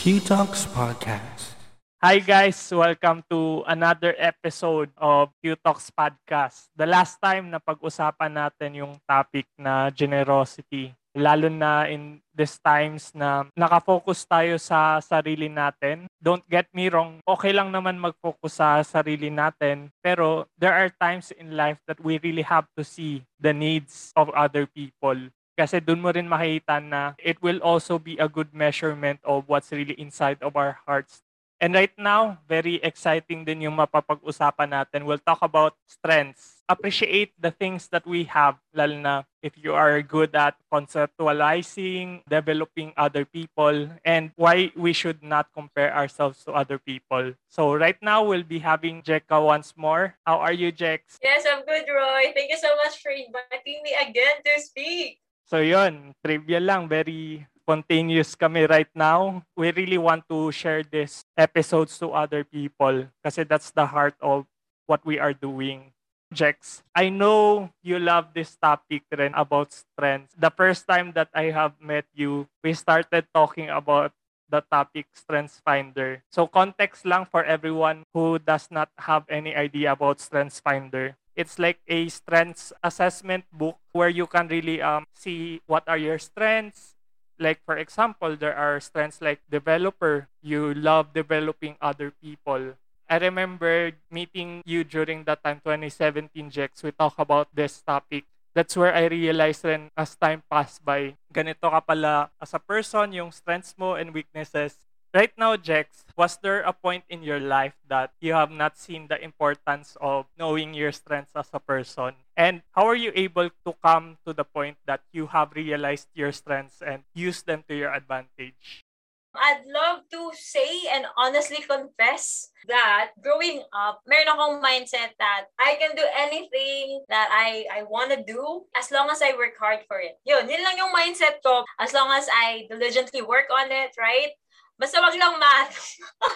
Q Talks Podcast. Hi guys, welcome to another episode of Q Talks Podcast. The last time na pag-usapan natin yung topic na generosity, lalo na in these times na nakafocus tayo sa sarili natin. Don't get me wrong, okay lang naman mag-focus sa sarili natin, pero there are times in life that we really have to see the needs of other people. Kasi doon mo rin makita na it will also be a good measurement of what's really inside of our hearts. And right now, very exciting din yung mapapag-usapan natin. We'll talk about strengths. Appreciate the things that we have, lalo na if you are good at conceptualizing, developing other people, and why we should not compare ourselves to other people. So right now, we'll be having Jekka once more. How are you, Jex? Yes, I'm good, Roy. Thank you so much for inviting me again to speak. So yun, trivia lang, very spontaneous kami right now. We really want to share this episodes to other people kasi that's the heart of what we are doing. Jex, I know you love this topic rin about strengths. The first time that I have met you, we started talking about the topic Strengths Finder. So context lang for everyone who does not have any idea about Strengths Finder. It's like a strengths assessment book where you can really um, see what are your strengths. Like for example, there are strengths like developer. You love developing other people. I remember meeting you during that time, 2017, Jex. We talk about this topic. That's where I realized then as time passed by, ganito ka pala as a person, yung strengths mo and weaknesses Right now, Jex, was there a point in your life that you have not seen the importance of knowing your strengths as a person? And how are you able to come to the point that you have realized your strengths and use them to your advantage? I'd love to say and honestly confess that growing up, meron akong mindset that I can do anything that I, I want to do as long as I work hard for it. Yun, yun lang yung mindset ko. As long as I diligently work on it, right? Basta wag lang math.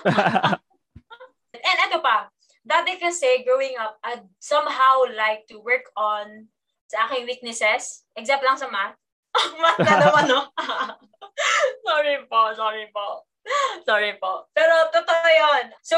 And ito pa, dati kasi growing up, I'd somehow like to work on sa aking weaknesses. Example lang sa math. math na naman, no? sorry po, sorry po. Sorry po. Pero totoo yun. So,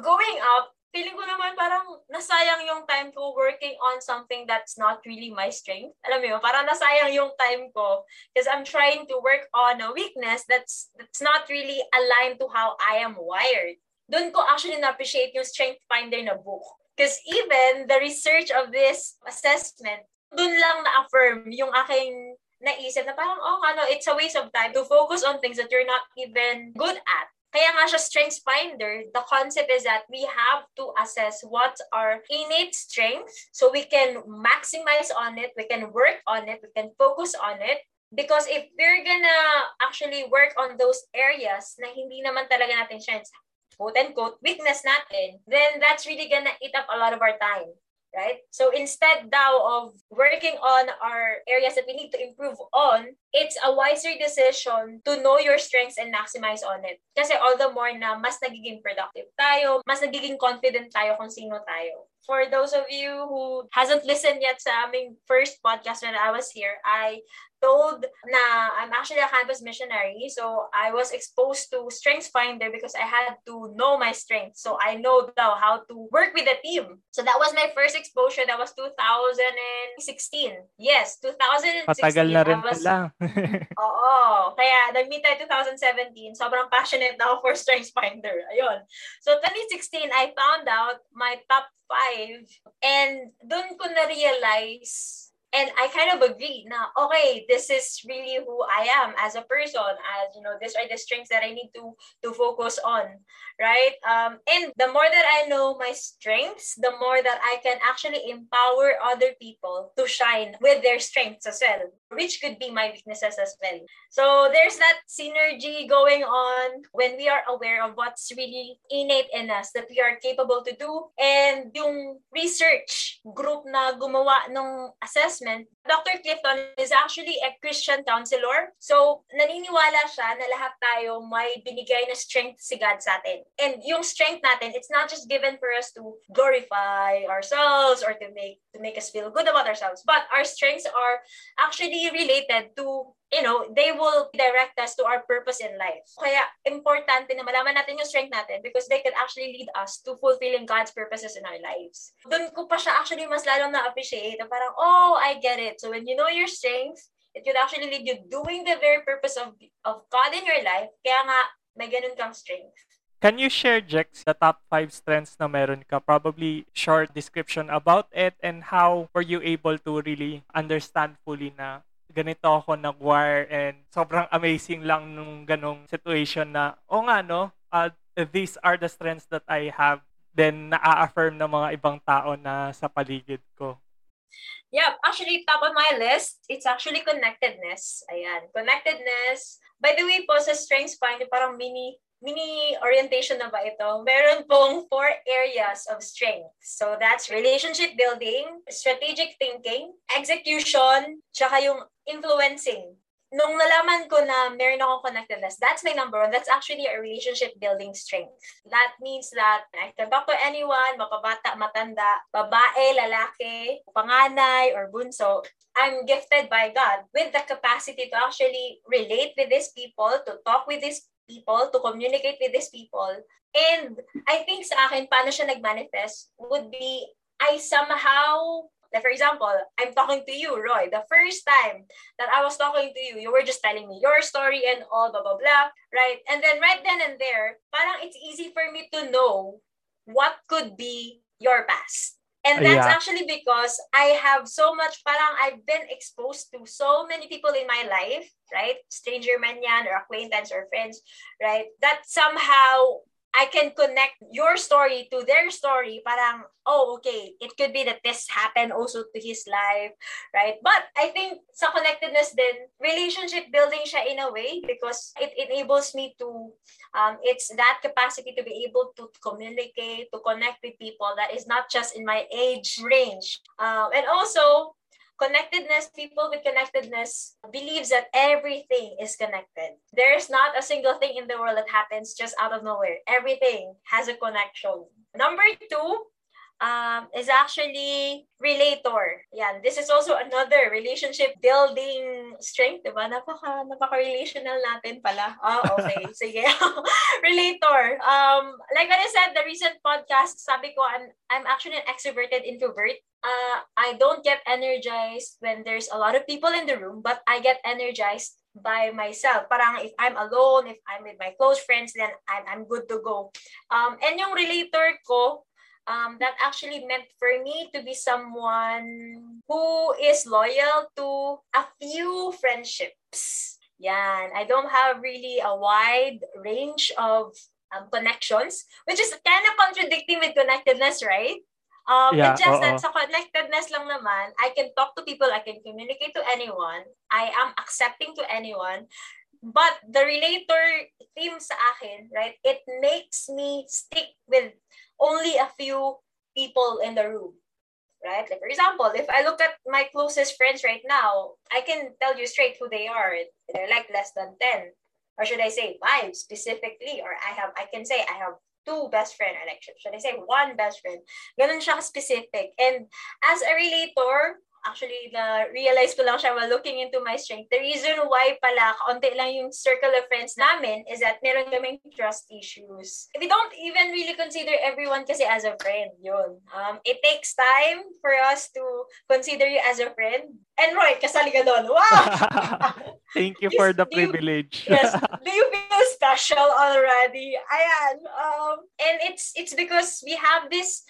growing up, feeling ko naman parang nasayang yung time ko working on something that's not really my strength. Alam mo parang nasayang yung time ko because I'm trying to work on a weakness that's that's not really aligned to how I am wired. Doon ko actually na-appreciate yung Strength Finder na book. Because even the research of this assessment, doon lang na-affirm yung aking naisip na parang, oh, ano, it's a waste of time to focus on things that you're not even good at. Kaya nga siya strengths finder, the concept is that we have to assess what our innate strengths so we can maximize on it, we can work on it, we can focus on it. Because if we're gonna actually work on those areas na hindi naman talaga natin strengths, quote unquote, weakness natin, then that's really gonna eat up a lot of our time right? So instead now of working on our areas that we need to improve on, it's a wiser decision to know your strengths and maximize on it. Kasi all the more na mas nagiging productive tayo, mas nagiging confident tayo kung sino tayo. For those of you who hasn't listened yet sa aming first podcast when I was here, I told na I'm actually a campus missionary. So I was exposed to Strengths Finder because I had to know my strengths. So I know now how to work with a team. So that was my first exposure. That was 2016. Yes, 2016. Patagal na rin was, pala. oo. Kaya nag-meet tayo 2017. Sobrang passionate na ako for Strengths Finder. Ayun. So 2016, I found out my top. And doon ko na-realize and I kind of agree now, okay, this is really who I am as a person, as you know, these are the strengths that I need to to focus on, right? Um, and the more that I know my strengths, the more that I can actually empower other people to shine with their strengths as well, which could be my weaknesses as well. So there's that synergy going on when we are aware of what's really innate in us that we are capable to do, and yung research group na gumawa nung assessment Dr. Clifton is actually a Christian counselor. So, naniniwala siya na lahat tayo may binigay na strength si God sa atin. And yung strength natin, it's not just given for us to glorify ourselves or to make to make us feel good about ourselves, but our strengths are actually related to you know, they will direct us to our purpose in life. Kaya importante na malaman natin yung strength natin because they can actually lead us to fulfilling God's purposes in our lives. Doon ko pa siya actually mas lalong na-appreciate. Parang, oh, I get it. So when you know your strengths, it could actually lead you doing the very purpose of, of God in your life. Kaya nga, may ganun kang strength. Can you share, Jex, the top five strengths na meron ka? Probably short description about it and how were you able to really understand fully na ganito ako nag-wire and sobrang amazing lang nung ganong situation na, o oh nga no, uh, these are the strengths that I have then na-affirm ng mga ibang tao na sa paligid ko. Yeah, actually, top of my list, it's actually connectedness. Ayan, connectedness. By the way po, sa Strengths Find, parang mini mini orientation na ba ito? Meron pong four areas of strength. So that's relationship building, strategic thinking, execution, tsaka yung influencing. Nung nalaman ko na meron akong connectedness, that's my number one. That's actually a relationship building strength. That means that I can talk to anyone, mapabata, matanda, babae, lalaki, panganay, or bunso. I'm gifted by God with the capacity to actually relate with these people, to talk with these people, to communicate with these people. And I think sa akin, paano siya nag-manifest would be, I somehow, like for example, I'm talking to you, Roy. The first time that I was talking to you, you were just telling me your story and all, blah, blah, blah, right? And then right then and there, parang it's easy for me to know what could be your past. And that's yeah. actually because I have so much, parang I've been exposed to so many people in my life, right? Stranger man yan, or acquaintance, or friends, right? That somehow I can connect your story to their story. Parang, oh, okay, it could be that this happened also to his life, right? But I think sa connectedness din, relationship building siya in a way because it enables me to, um, it's that capacity to be able to communicate, to connect with people that is not just in my age range. Um, and also, connectedness, people with connectedness believes that everything is connected. There's not a single thing in the world that happens just out of nowhere. Everything has a connection. Number two, um, is actually relator. Yan. This is also another relationship building strength, diba? Napaka, napaka-relational natin pala. Oh, okay. Sige. relator. Um, like what I said, the recent podcast, sabi ko, I'm, I'm actually an extroverted introvert. Uh, I don't get energized when there's a lot of people in the room, but I get energized by myself. Parang if I'm alone, if I'm with my close friends, then I'm, I'm good to go. Um, and yung relator ko, um, that actually meant for me to be someone who is loyal to a few friendships. Yan. I don't have really a wide range of um, connections, which is kind of contradicting with connectedness, right? Um, yeah, just uh-oh. that sa connectedness lang naman, I can talk to people, I can communicate to anyone, I am accepting to anyone, but the relator theme sa akin, right, it makes me stick with only a few people in the room right? Like for example if i look at my closest friends right now i can tell you straight who they are. They're like less than 10 or should i say five specifically? Or i have i can say i have two best friend or like should i say one best friend? Ganun siya specific and as a relator actually, na-realize ko lang siya while looking into my strength. The reason why pala, kaunti lang yung circle of friends namin is that meron kaming trust issues. We don't even really consider everyone kasi as a friend, yun. Um, it takes time for us to consider you as a friend. And Roy, kasali ka doon. Wow! Thank you for the privilege. You, yes. Do you feel special already? Ayan. Um, and it's it's because we have this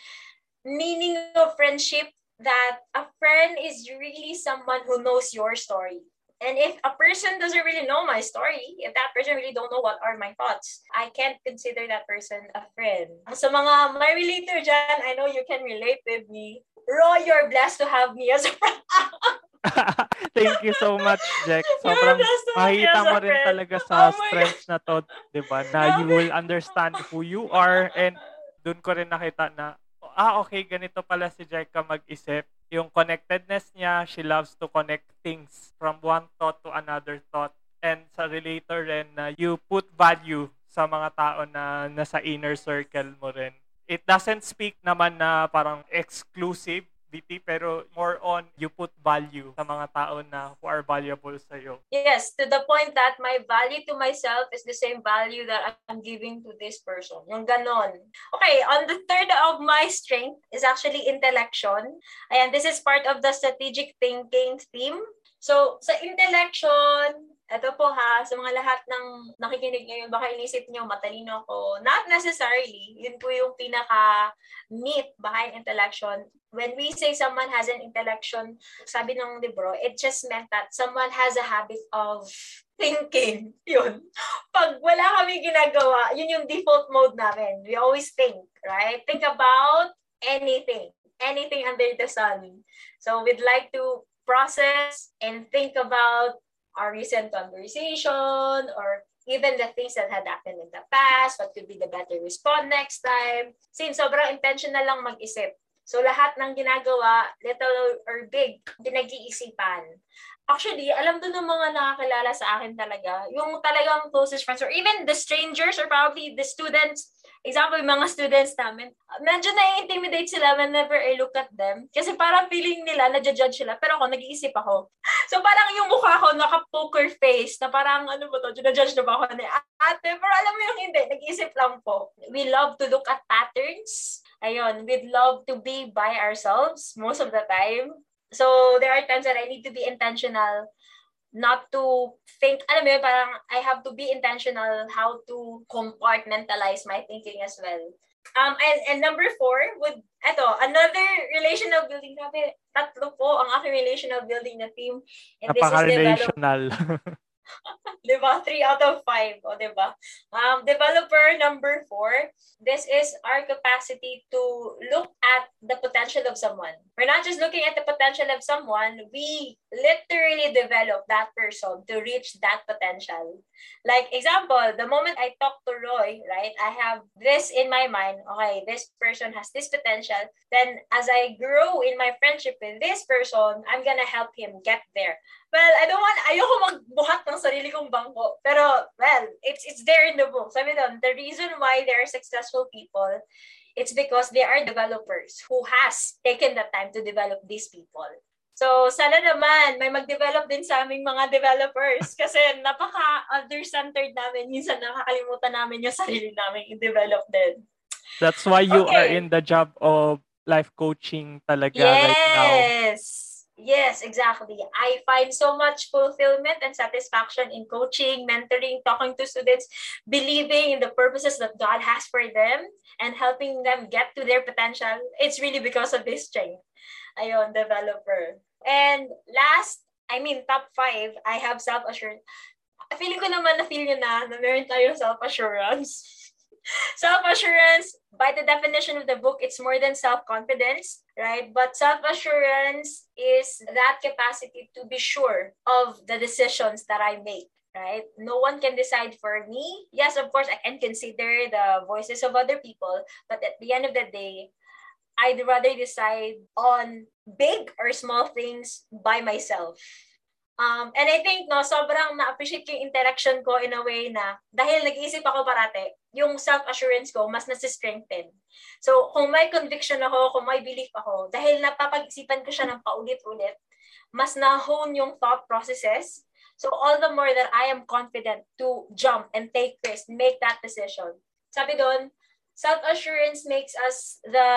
meaning of friendship that a friend is really someone who knows your story. And if a person doesn't really know my story, if that person really don't know what are my thoughts, I can't consider that person a friend. So mga my relator dyan, I know you can relate with me. Roy, you're blessed to have me as a friend. Thank you so much, Jack. Sobrang makita mo rin talaga sa oh strengths na to, di ba? Na you will understand who you are and doon ko rin nakita na ah, okay, ganito pala si Jerica mag-isip. Yung connectedness niya, she loves to connect things from one thought to another thought. And sa relator rin na you put value sa mga tao na nasa inner circle mo rin. It doesn't speak naman na parang exclusive productivity, pero more on you put value sa mga tao na who are valuable sa'yo. Yes, to the point that my value to myself is the same value that I'm giving to this person. Yung ganon. Okay, on the third of my strength is actually intellection. Ayan, this is part of the strategic thinking theme. So, sa intellection, ito po ha, sa mga lahat ng nakikinig ngayon, baka inisip nyo, matalino ako. Not necessarily. Yun po yung pinaka-meat behind intellection. When we say someone has an intellection, sabi ng libro, it just meant that someone has a habit of thinking. Yun. Pag wala kami ginagawa, yun yung default mode namin. We always think, right? Think about anything. Anything under the sun. So we'd like to process and think about our recent conversation or even the things that had happened in the past, what could be the better response next time. Since sobrang intentional lang mag-isip. So lahat ng ginagawa, little or big, pinag-iisipan. Actually, alam doon ng mga nakakilala sa akin talaga, yung talagang closest friends or even the strangers or probably the students example, yung mga students namin, medyo na-intimidate sila whenever I look at them. Kasi parang feeling nila, na-judge sila. Pero ako, nag-iisip ako. So parang yung mukha ko, naka-poker face, na parang, ano ba to, na-judge na ba ako ni ate? Pero alam mo yung hindi, nag-iisip lang po. We love to look at patterns. Ayun, we'd love to be by ourselves most of the time. So there are times that I need to be intentional not to think, alam mo yun, parang I have to be intentional how to compartmentalize my thinking as well. Um, and, and number four would, eto, another relational building. Sabi, tatlo po ang aking relational building na theme. And Napaka-relational. diba? Three out of five. O, diba? Um, developer number four, this is our capacity to look at the potential of someone. We're not just looking at the potential of someone, we literally develop that person to reach that potential. Like, example, the moment I talk to Roy, right, I have this in my mind, okay, this person has this potential. Then, as I grow in my friendship with this person, I'm gonna help him get there. Well, I don't want, ayoko magbuhat ng sarili kong bangko. Pero, well, it's it's there in the book. Sabi doon, the reason why they are successful people, it's because they are developers who has taken the time to develop these people. So, sana naman, may mag-develop din sa aming mga developers kasi napaka-other-centered namin. Minsan nakakalimutan namin yung sarili namin i-develop din. That's why you okay. are in the job of life coaching talaga yes. right now. Yes. Yes, exactly. I find so much fulfillment and satisfaction in coaching, mentoring, talking to students, believing in the purposes that God has for them and helping them get to their potential. It's really because of this strength. Ayun, developer. And last, I mean, top five, I have self-assurance. Feeling ko naman na feel nyo na na meron tayong self-assurance. self-assurance, by the definition of the book, it's more than self-confidence, right? But self-assurance is that capacity to be sure of the decisions that I make. Right? No one can decide for me. Yes, of course, I can consider the voices of other people, but at the end of the day, I'd rather decide on big or small things by myself. Um, and I think, no, sobrang na-appreciate ko yung interaction ko in a way na dahil nag-iisip ako parate, yung self-assurance ko mas nasi-strengthen. So, kung may conviction ako, kung may belief ako, dahil napapag-isipan ko siya ng paulit-ulit, mas na-hone yung thought processes. So, all the more that I am confident to jump and take risk, make that decision. Sabi doon, self-assurance makes us the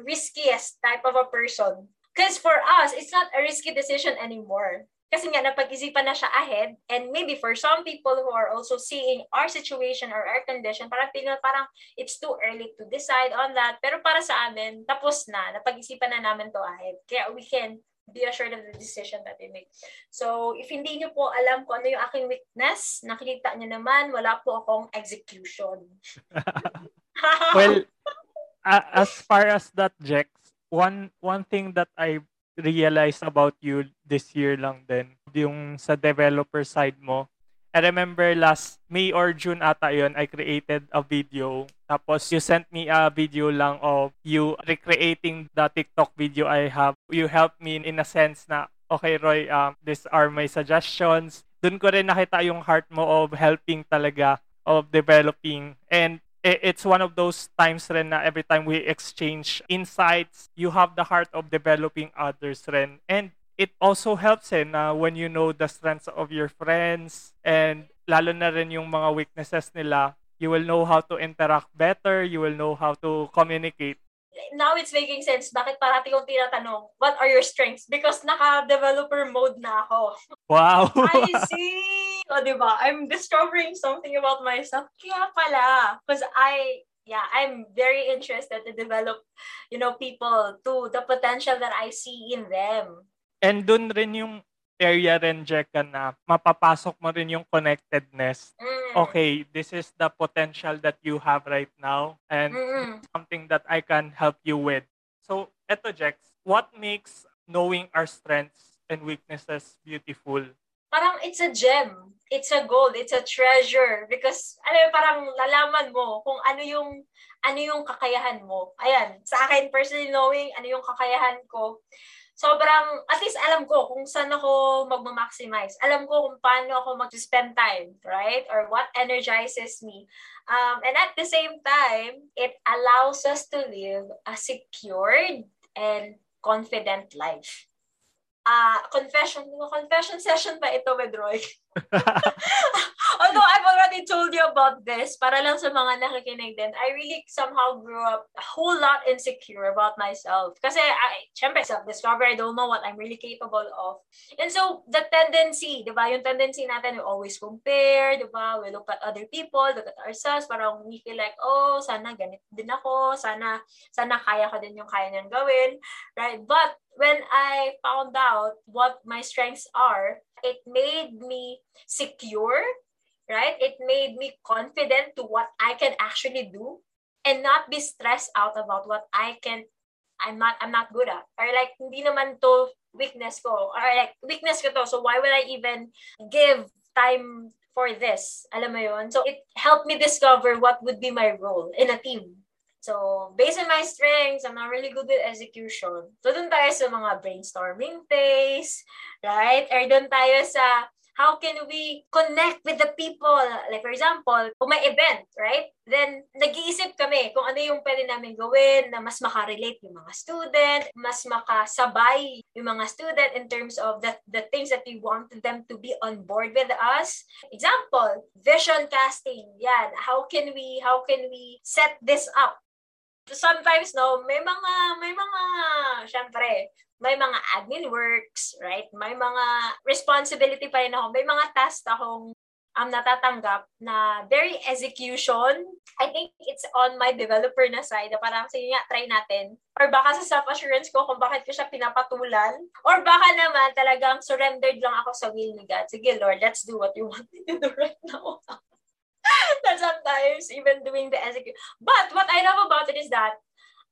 riskiest type of a person. Because for us, it's not a risky decision anymore kasi nga napag-isipan na siya ahead and maybe for some people who are also seeing our situation or our condition, parang feeling parang it's too early to decide on that. Pero para sa amin, tapos na, napag-isipan na namin to ahead. Kaya we can be assured of the decision that we make. So, if hindi niyo po alam kung ano yung aking weakness, nakikita niyo naman, wala po akong execution. well, as far as that, Jex, one one thing that I realized about you this year lang din, yung sa developer side mo. I remember last May or June ata yun, I created a video. Tapos you sent me a video lang of you recreating the TikTok video I have. You helped me in a sense na, okay Roy, um, these are my suggestions. Doon ko rin nakita yung heart mo of helping talaga, of developing. And it's one of those times rin na every time we exchange insights, you have the heart of developing others rin. And it also helps eh, na when you know the strengths of your friends and lalo na rin yung mga weaknesses nila, you will know how to interact better, you will know how to communicate. Now it's making sense. Bakit parati kong tinatanong, what are your strengths? Because naka-developer mode na ako. Wow! I see! O, di ba? I'm discovering something about myself. Kaya pala. Because I, yeah, I'm very interested to develop, you know, people to the potential that I see in them. And dun rin yung area rin, Jeka, na mapapasok mo rin yung connectedness. Mm. Okay, this is the potential that you have right now and Mm-mm. something that I can help you with. So, eto, Jex, what makes knowing our strengths and weaknesses beautiful? Parang it's a gem. It's a gold. It's a treasure. Because, alam mo, parang lalaman mo kung ano yung ano yung kakayahan mo. Ayan, sa akin, personally knowing ano yung kakayahan ko, sobrang, at least alam ko kung saan ako magmamaximize. Alam ko kung paano ako mag-spend time, right? Or what energizes me. Um, and at the same time, it allows us to live a secured and confident life. Ah, confession, confession session ba ito with Roy? Although I've already told you about this, para lang sa mga nakikinig din, I really somehow grew up a whole lot insecure about myself. Kasi, I, syempre, self-discovery, I don't know what I'm really capable of. And so, the tendency, di ba, yung tendency natin, we always compare, di ba, we look at other people, look at ourselves, parang we feel like, oh, sana ganit din ako, sana, sana kaya ko din yung kaya niyang gawin, right? But, when I found out what my strengths are, it made me secure, right? It made me confident to what I can actually do and not be stressed out about what I can I'm not I'm not good at. Or like hindi naman to weakness ko or like weakness ko to. So why would I even give time for this? Alam mo yun? So it helped me discover what would be my role in a team. So, based on my strengths, I'm not really good with execution. So, dun tayo sa mga brainstorming phase, right? Or dun tayo sa how can we connect with the people? Like, for example, kung may event, right? Then, nag-iisip kami kung ano yung pwede namin gawin na mas makarelate yung mga student, mas makasabay yung mga student in terms of the, the things that we want them to be on board with us. Example, vision casting. Yan. How can we, how can we set this up? Sometimes no may mga may mga syempre may mga admin works right may mga responsibility pa rin ako may mga tasks akong um, natatanggap na very execution. I think it's on my developer na side parang sige nga, try natin. Or baka sa self-assurance ko kung bakit ko siya pinapatulan. Or baka naman talagang surrendered lang ako sa will ni God. Sige Lord, let's do what you want me to do right now. that sometimes even doing the execute. But what I love about it is that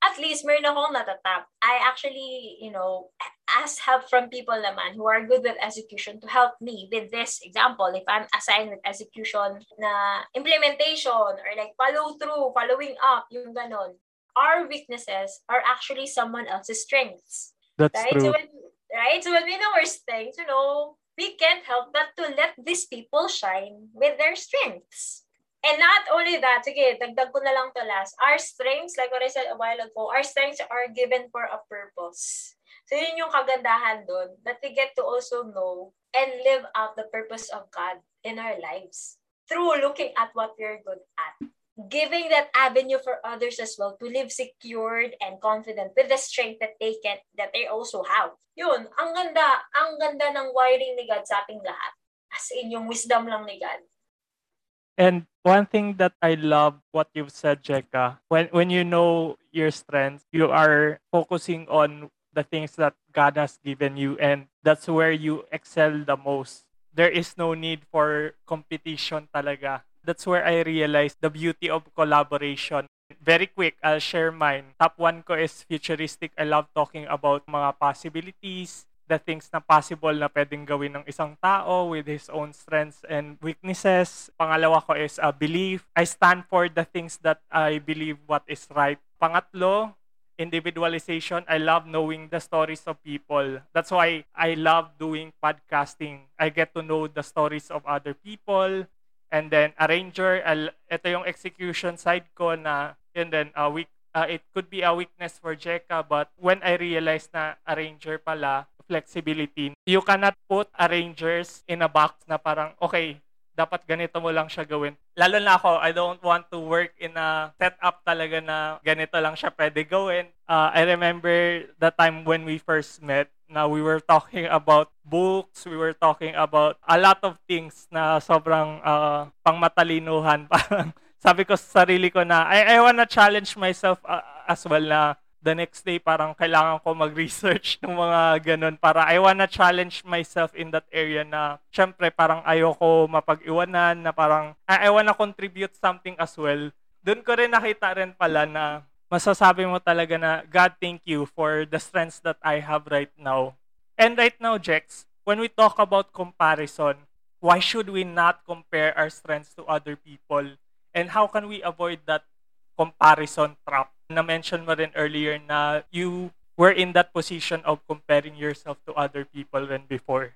at least meron akong natatap. I actually, you know, ask help from people naman who are good with execution to help me with this example. If I'm assigned with execution na implementation or like follow through, following up, yung ganon. Our weaknesses are actually someone else's strengths. That's right? true. So when, right? So when we know our strengths, you know, we can't help but to let these people shine with their strengths. And not only that, sige, dagdag ko na lang to last. Our strengths, like what I said a while ago, our strengths are given for a purpose. So yun yung kagandahan doon, that we get to also know and live out the purpose of God in our lives through looking at what we're good at. Giving that avenue for others as well to live secured and confident with the strength that they can, that they also have. Yun, ang ganda, ang ganda ng wiring ni God sa ating lahat. As in, yung wisdom lang ni God. And one thing that I love what you've said, Jeka, when when you know your strengths, you are focusing on the things that God has given you, and that's where you excel the most. There is no need for competition talaga. That's where I realized the beauty of collaboration. Very quick, I'll share mine. Top one ko is futuristic. I love talking about mga possibilities, the things na possible na pwedeng gawin ng isang tao with his own strengths and weaknesses. Pangalawa ko is a belief. I stand for the things that I believe what is right. Pangatlo, individualization. I love knowing the stories of people. That's why I love doing podcasting. I get to know the stories of other people And then arranger, al- ito yung execution side ko na yun then uh, weak, uh, it could be a weakness for Jeka but when I realized na arranger pala, flexibility, you cannot put arrangers in a box na parang, okay, dapat ganito mo lang siya gawin. Lalo na ako, I don't want to work in a setup talaga na ganito lang siya pwede gawin. Uh, I remember the time when we first met, na we were talking about books, we were talking about a lot of things na sobrang uh, pangmatalinuhan. Parang sabi ko sa sarili ko na I, I wanna challenge myself uh, as well na the next day parang kailangan ko mag-research ng mga ganun para I wanna challenge myself in that area na syempre parang ayoko mapag-iwanan na parang I, I wanna contribute something as well. Doon ko rin nakita rin pala na masasabi mo talaga na God thank you for the strengths that I have right now. And right now, Jex, when we talk about comparison, why should we not compare our strengths to other people? And how can we avoid that comparison trap? na-mention mo rin earlier na you were in that position of comparing yourself to other people than before.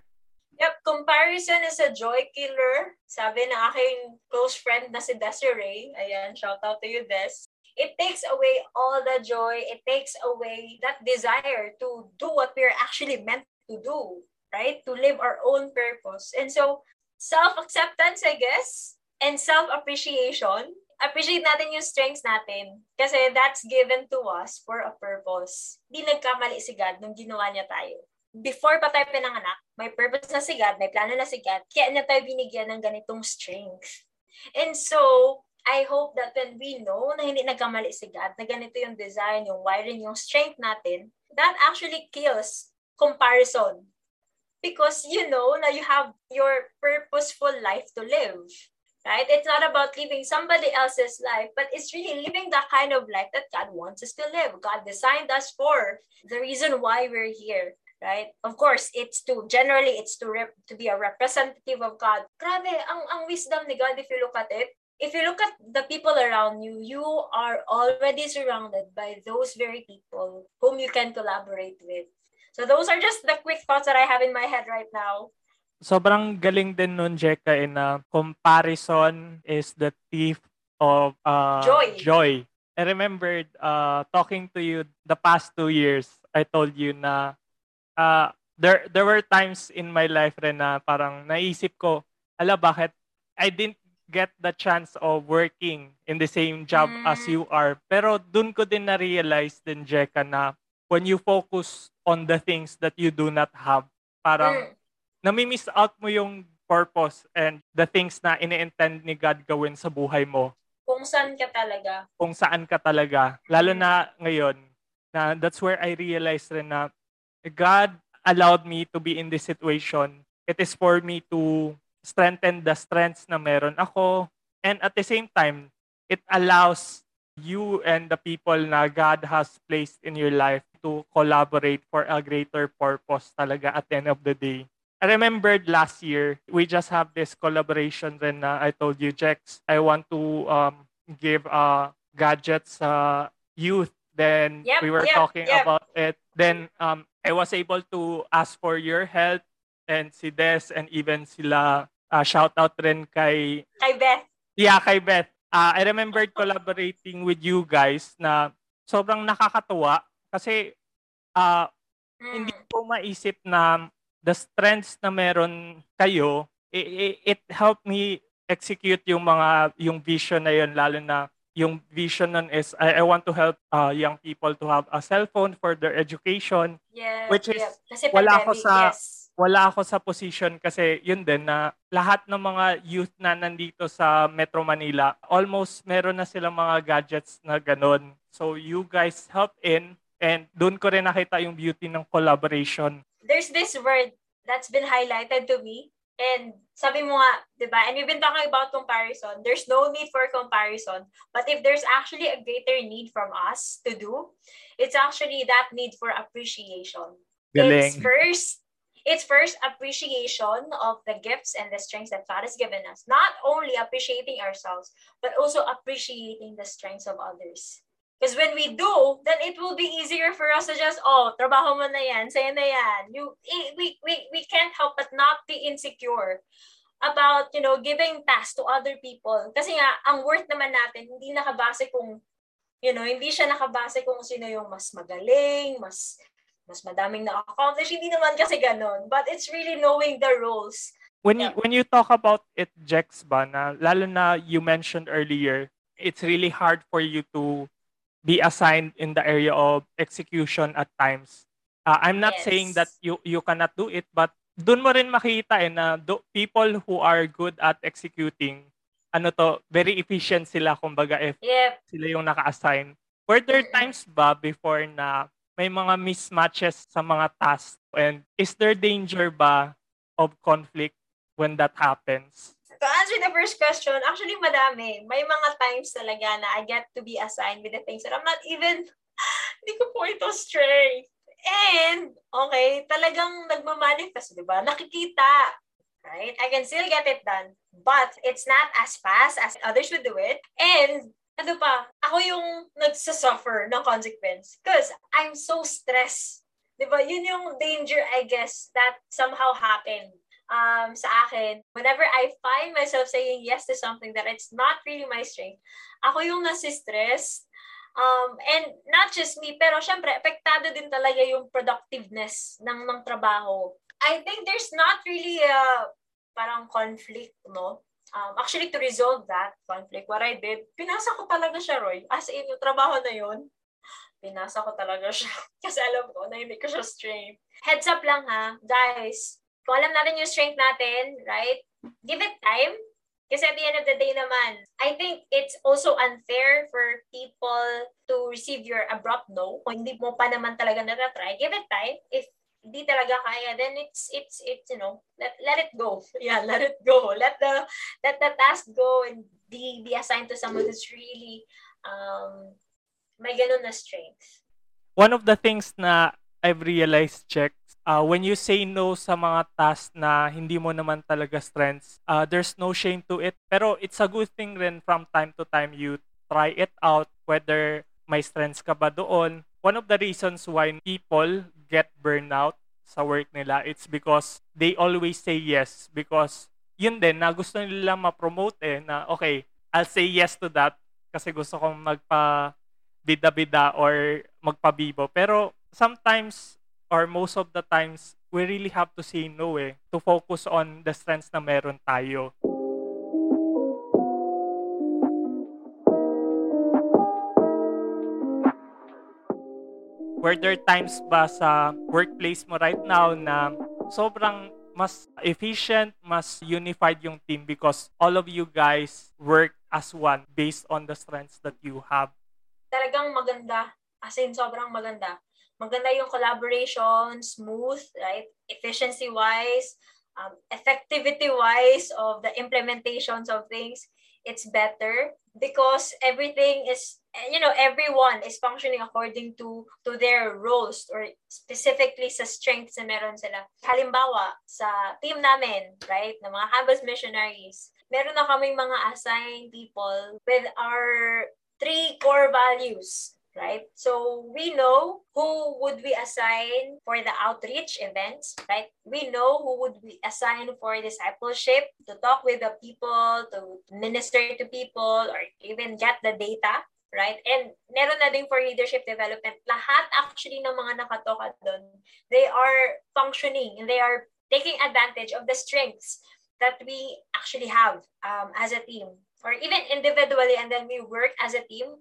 Yep, comparison is a joy killer. Sabi na aking close friend na si Desiree, ayan, shout out to you, Des. It takes away all the joy. It takes away that desire to do what we're actually meant to do, right? To live our own purpose. And so, self-acceptance, I guess, and self-appreciation appreciate natin yung strengths natin kasi that's given to us for a purpose. Hindi nagkamali si God nung ginawa niya tayo. Before pa tayo pinanganak, may purpose na si God, may plano na si God, kaya niya tayo binigyan ng ganitong strength. And so, I hope that when we know na hindi nagkamali si God, na ganito yung design, yung wiring, yung strength natin, that actually kills comparison. Because you know na you have your purposeful life to live right? It's not about living somebody else's life, but it's really living the kind of life that God wants us to live. God designed us for the reason why we're here. Right? Of course, it's to generally it's to rep, to be a representative of God. Grabe, ang ang wisdom ni God if you look at it. If you look at the people around you, you are already surrounded by those very people whom you can collaborate with. So those are just the quick thoughts that I have in my head right now sobrang galing din nun, Jeka, in a comparison is the thief of uh, joy. joy. I remembered uh, talking to you the past two years, I told you na uh, there there were times in my life rin na parang naisip ko, ala bakit I didn't get the chance of working in the same job mm. as you are. Pero dun ko din na-realize din, Jeka, na when you focus on the things that you do not have, parang mm nami-miss out mo yung purpose and the things na ini-intend ni God gawin sa buhay mo. Kung saan ka talaga. Kung saan ka talaga. Lalo na ngayon, na that's where I realized rin na God allowed me to be in this situation. It is for me to strengthen the strengths na meron ako. And at the same time, it allows you and the people na God has placed in your life to collaborate for a greater purpose talaga at the end of the day. I remembered last year, we just have this collaboration then uh, I told you, Jex, I want to um, give uh, gadgets uh, youth. Then yep, we were yep, talking yep. about it. Then um, I was able to ask for your help and si Des and even sila uh, shout out rin kay... Kay Beth. Yeah, kay Beth. Uh, I remembered collaborating with you guys na sobrang nakakatuwa kasi uh, mm. hindi ko maisip na the strengths na meron kayo, it, it helped me execute yung mga yung vision na yun lalo na yung vision nun is I, I want to help uh, young people to have a cell phone for their education yeah, which is yeah. Kasi wala pandemic, ako sa yes. wala ako sa position kasi yun din na lahat ng mga youth na nandito sa Metro Manila almost meron na silang mga gadgets na ganun so you guys help in and doon ko rin nakita yung beauty ng collaboration there's this word that's been highlighted to me. And sabi mo nga, di ba? And we've been talking about comparison. There's no need for comparison. But if there's actually a greater need from us to do, it's actually that need for appreciation. Galing. It's first, it's first appreciation of the gifts and the strengths that God has given us. Not only appreciating ourselves, but also appreciating the strengths of others. Because when we do, then it will be easier for us to just, oh, trabaho mo na yan, sa'yo na yan. You, we, we, we can't help but not be insecure about, you know, giving tasks to other people. Kasi nga, ang worth naman natin, hindi nakabase kung, you know, hindi siya nakabase kung sino yung mas magaling, mas mas madaming na-accomplish. Hindi naman kasi ganun. But it's really knowing the roles. When Yeah. you when you talk about it, Jex ba, na, lalo na you mentioned earlier, it's really hard for you to be assigned in the area of execution at times. Uh, I'm not saying Yes. that you you cannot do it, but doon mo rin makita eh na do, people who are good at executing, ano to, very efficient sila kumbaga if Yep. sila yung naka-assign. Were there times ba before na may mga mismatches sa mga tasks? And is there danger ba of conflict when that happens? To answer the first question, actually madami. May mga times talaga na I get to be assigned with the things that I'm not even, hindi ko po ito strength. And, okay, talagang nagmamanifest, di ba? Nakikita, right? I can still get it done. But it's not as fast as others would do it. And, ano pa, ako yung nagsasuffer ng consequence. Because I'm so stressed. Di ba? Yun yung danger, I guess, that somehow happened um, sa akin, whenever I find myself saying yes to something that it's not really my strength, ako yung nasistress. Um, and not just me, pero syempre, apektado din talaga yung productiveness ng, ng trabaho. I think there's not really a parang conflict, no? Um, actually, to resolve that conflict, what I did, pinasa ko talaga siya, Roy. As in, yung trabaho na yun, pinasa ko talaga siya. Kasi alam ko na hindi ko siya strength. Heads up lang ha, guys. Kung alam natin yung strength natin, right? Give it time. Kasi at the end of the day naman, I think it's also unfair for people to receive your abrupt no. Kung hindi mo pa naman talaga natatry, give it time. If hindi talaga kaya, then it's, it's, it's, you know, let, let it go. Yeah, let it go. Let the, let the task go and be, be assigned to someone who's really, um, may ganun na strength. One of the things na I've realized, Check, uh, when you say no sa mga tasks na hindi mo naman talaga strengths, uh, there's no shame to it. Pero it's a good thing rin from time to time you try it out whether may strengths ka ba doon. One of the reasons why people get burnout sa work nila, it's because they always say yes because yun din na gusto nila ma-promote eh na okay, I'll say yes to that kasi gusto kong magpa bida-bida or magpabibo. Pero sometimes or most of the times, we really have to say no eh, to focus on the strengths na meron tayo. Were there times ba sa workplace mo right now na sobrang mas efficient, mas unified yung team because all of you guys work as one based on the strengths that you have? Talagang maganda. As in, sobrang maganda. Maganda yung collaboration, smooth, right? Efficiency-wise, um, effectivity-wise of the implementations of things, it's better because everything is you know everyone is functioning according to to their roles or specifically sa strengths na meron sila halimbawa sa team namin right na mga campus missionaries meron na kaming mga assigned people with our three core values right? So we know who would we assign for the outreach events, right? We know who would we assign for discipleship, to talk with the people, to minister to people, or even get the data, right? And meron na din for leadership development. Lahat actually ng mga nakatoka doon, they are functioning and they are taking advantage of the strengths that we actually have um, as a team or even individually and then we work as a team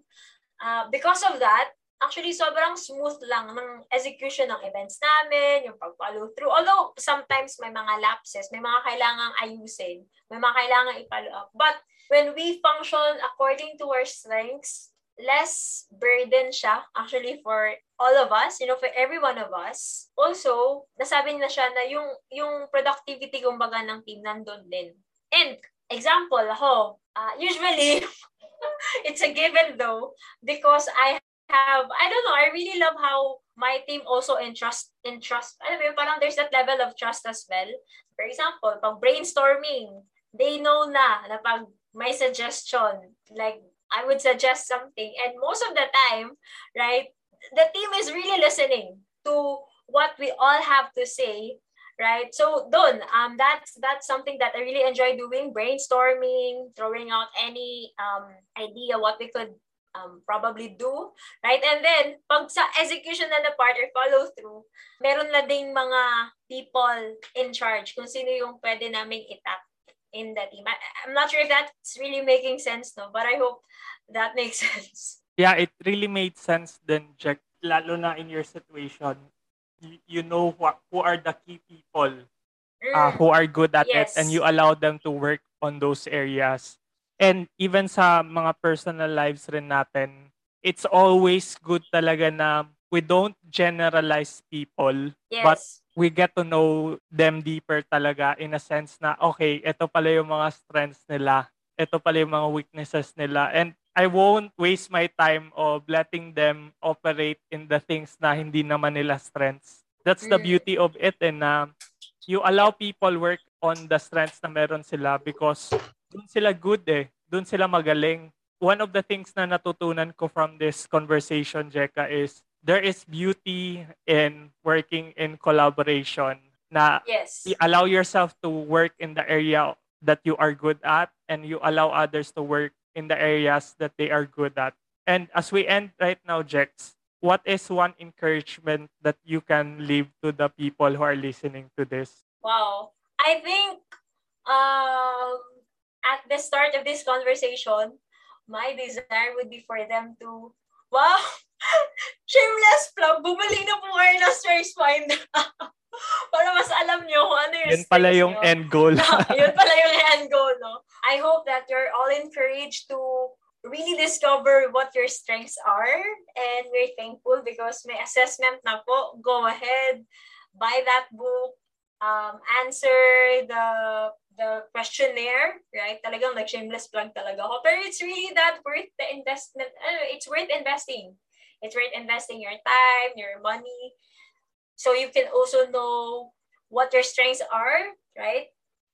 Uh, because of that, actually sobrang smooth lang ng execution ng events namin, yung pag-follow through. Although sometimes may mga lapses, may mga kailangang ayusin, may mga kailangang i-follow up. But when we function according to our strengths, less burden siya actually for all of us, you know, for every one of us. Also, nasabi na siya na yung, yung productivity kumbaga ng team nandun din. And example, ako, uh, usually, it's a given though because I have I don't know I really love how my team also entrust entrust alam mo yun, parang there's that level of trust as well. For example pag brainstorming they know na na pag may suggestion like I would suggest something. And most of the time right the team is really listening to what we all have to say right? So done. Um, that's that's something that I really enjoy doing: brainstorming, throwing out any um idea what we could um, probably do, right? And then, pag sa execution na na part or follow through, meron na ding mga people in charge kung sino yung pwede naming itap in the team. I, I'm not sure if that's really making sense, no? But I hope that makes sense. Yeah, it really made sense then, Jack. Lalo na in your situation. You, know what, who are the key people uh, Mm. who are good at Yes. it and you allow them to work on those areas. And even sa mga personal lives rin natin, it's always good talaga na we don't generalize people, but yes. we get to know them deeper talaga in a sense na, okay, ito pala yung mga strengths nila. Ito pala yung mga weaknesses nila. And I won't waste my time of letting them operate in the things na hindi naman nila strengths. That's the Mm. beauty of it and na you allow people work on the strengths na meron sila because doon sila good eh. Doon sila magaling. One of the things na natutunan ko from this conversation, Jeka, is there is beauty in working in collaboration na yes. you allow yourself to work in the area that you are good at and you allow others to work in the areas that they are good at. And as we end right now, Jex, what is one encouragement that you can leave to the people who are listening to this? Wow. I think um, at the start of this conversation, my desire would be for them to, wow, shameless plug, bumalik na po kayo ng Strengths Finder. Para mas alam nyo kung ano yung Yun pala yung nyo. end goal. Yun pala yung end goal, no? I hope that you're all encouraged to really discover what your strengths are and we're thankful because may assessment na po. Go ahead, buy that book, um, answer the the questionnaire, right? Talagang like shameless plug talaga ako. Pero it's really that worth the investment. Ano, it's worth investing. It's worth investing your time, your money. So you can also know what your strengths are, right?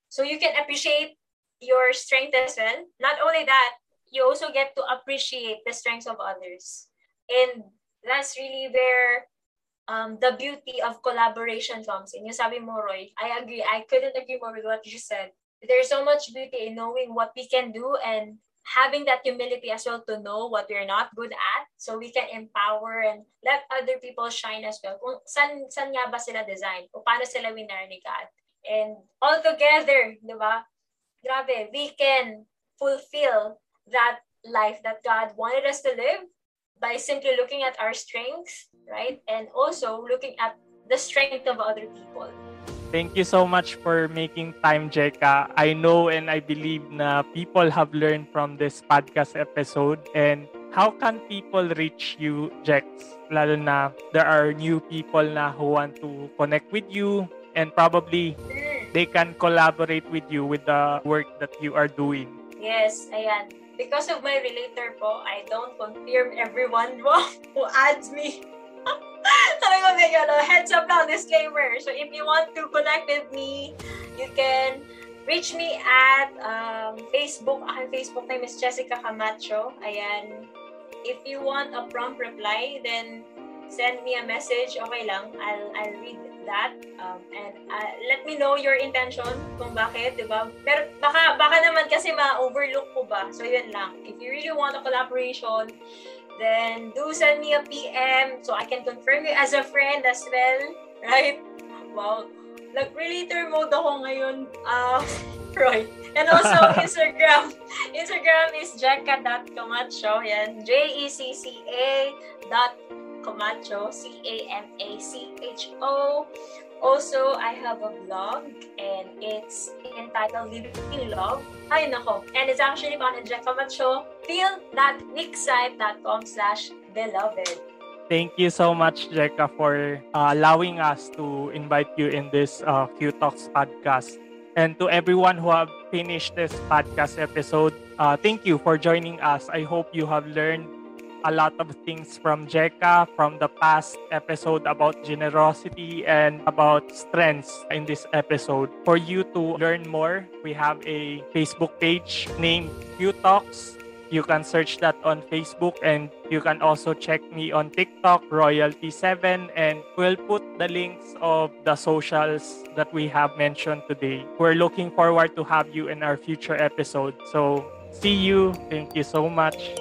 So you can appreciate your strength as well. Not only that, you also get to appreciate the strengths of others. And that's really where um, the beauty of collaboration comes in. Yung sabi mo, Roy, I agree. I couldn't agree more with what you said. There's so much beauty in knowing what we can do and having that humility as well to know what we're not good at so we can empower and let other people shine as well. Kung san, san nga ba sila design? O paano sila winner ni God? And all together, di ba? Grabe, we can fulfill that life that God wanted us to live by simply looking at our strengths, right? And also looking at the strength of other people. Thank you so much for making time, Jeka. I know and I believe na people have learned from this podcast episode. And how can people reach you, Jex? Lalo na there are new people na who want to connect with you and probably they can collaborate with you with the work that you are doing. Yes, ayan. Because of my relator po, I don't confirm everyone who adds me. Talagang may ano, heads up lang, disclaimer. So if you want to connect with me, you can reach me at um, Facebook. Aking Facebook name is Jessica Camacho. Ayan. If you want a prompt reply, then send me a message. Okay lang. I'll, I'll read that. Um, and uh, let me know your intention kung bakit, di ba? Pero baka, baka naman kasi ma-overlook ko ba. So yun lang. If you really want a collaboration, then do send me a PM so I can confirm you as a friend as well. Right? Wow. Nag-relator mode ako ngayon, uh, Roy. And also, Instagram. Instagram is jecca.camacho. Yan. J-E-C-C-A dot Camacho. C-A-M-A-C-H-O. Also, I have a blog and it's entitled Living Love. Ay, nako. And it's actually found in Jack Camacho. Feel.mixsite.com slash beloved. Thank you so much, Jeka, for uh, allowing us to invite you in this uh, Q Talks podcast. And to everyone who have finished this podcast episode, uh, thank you for joining us. I hope you have learned a lot of things from Jeka from the past episode about generosity and about strengths in this episode. For you to learn more, we have a Facebook page named Q Talks. You can search that on Facebook and you can also check me on TikTok, Royalty7, and we'll put the links of the socials that we have mentioned today. We're looking forward to have you in our future episode. So see you. Thank you so much.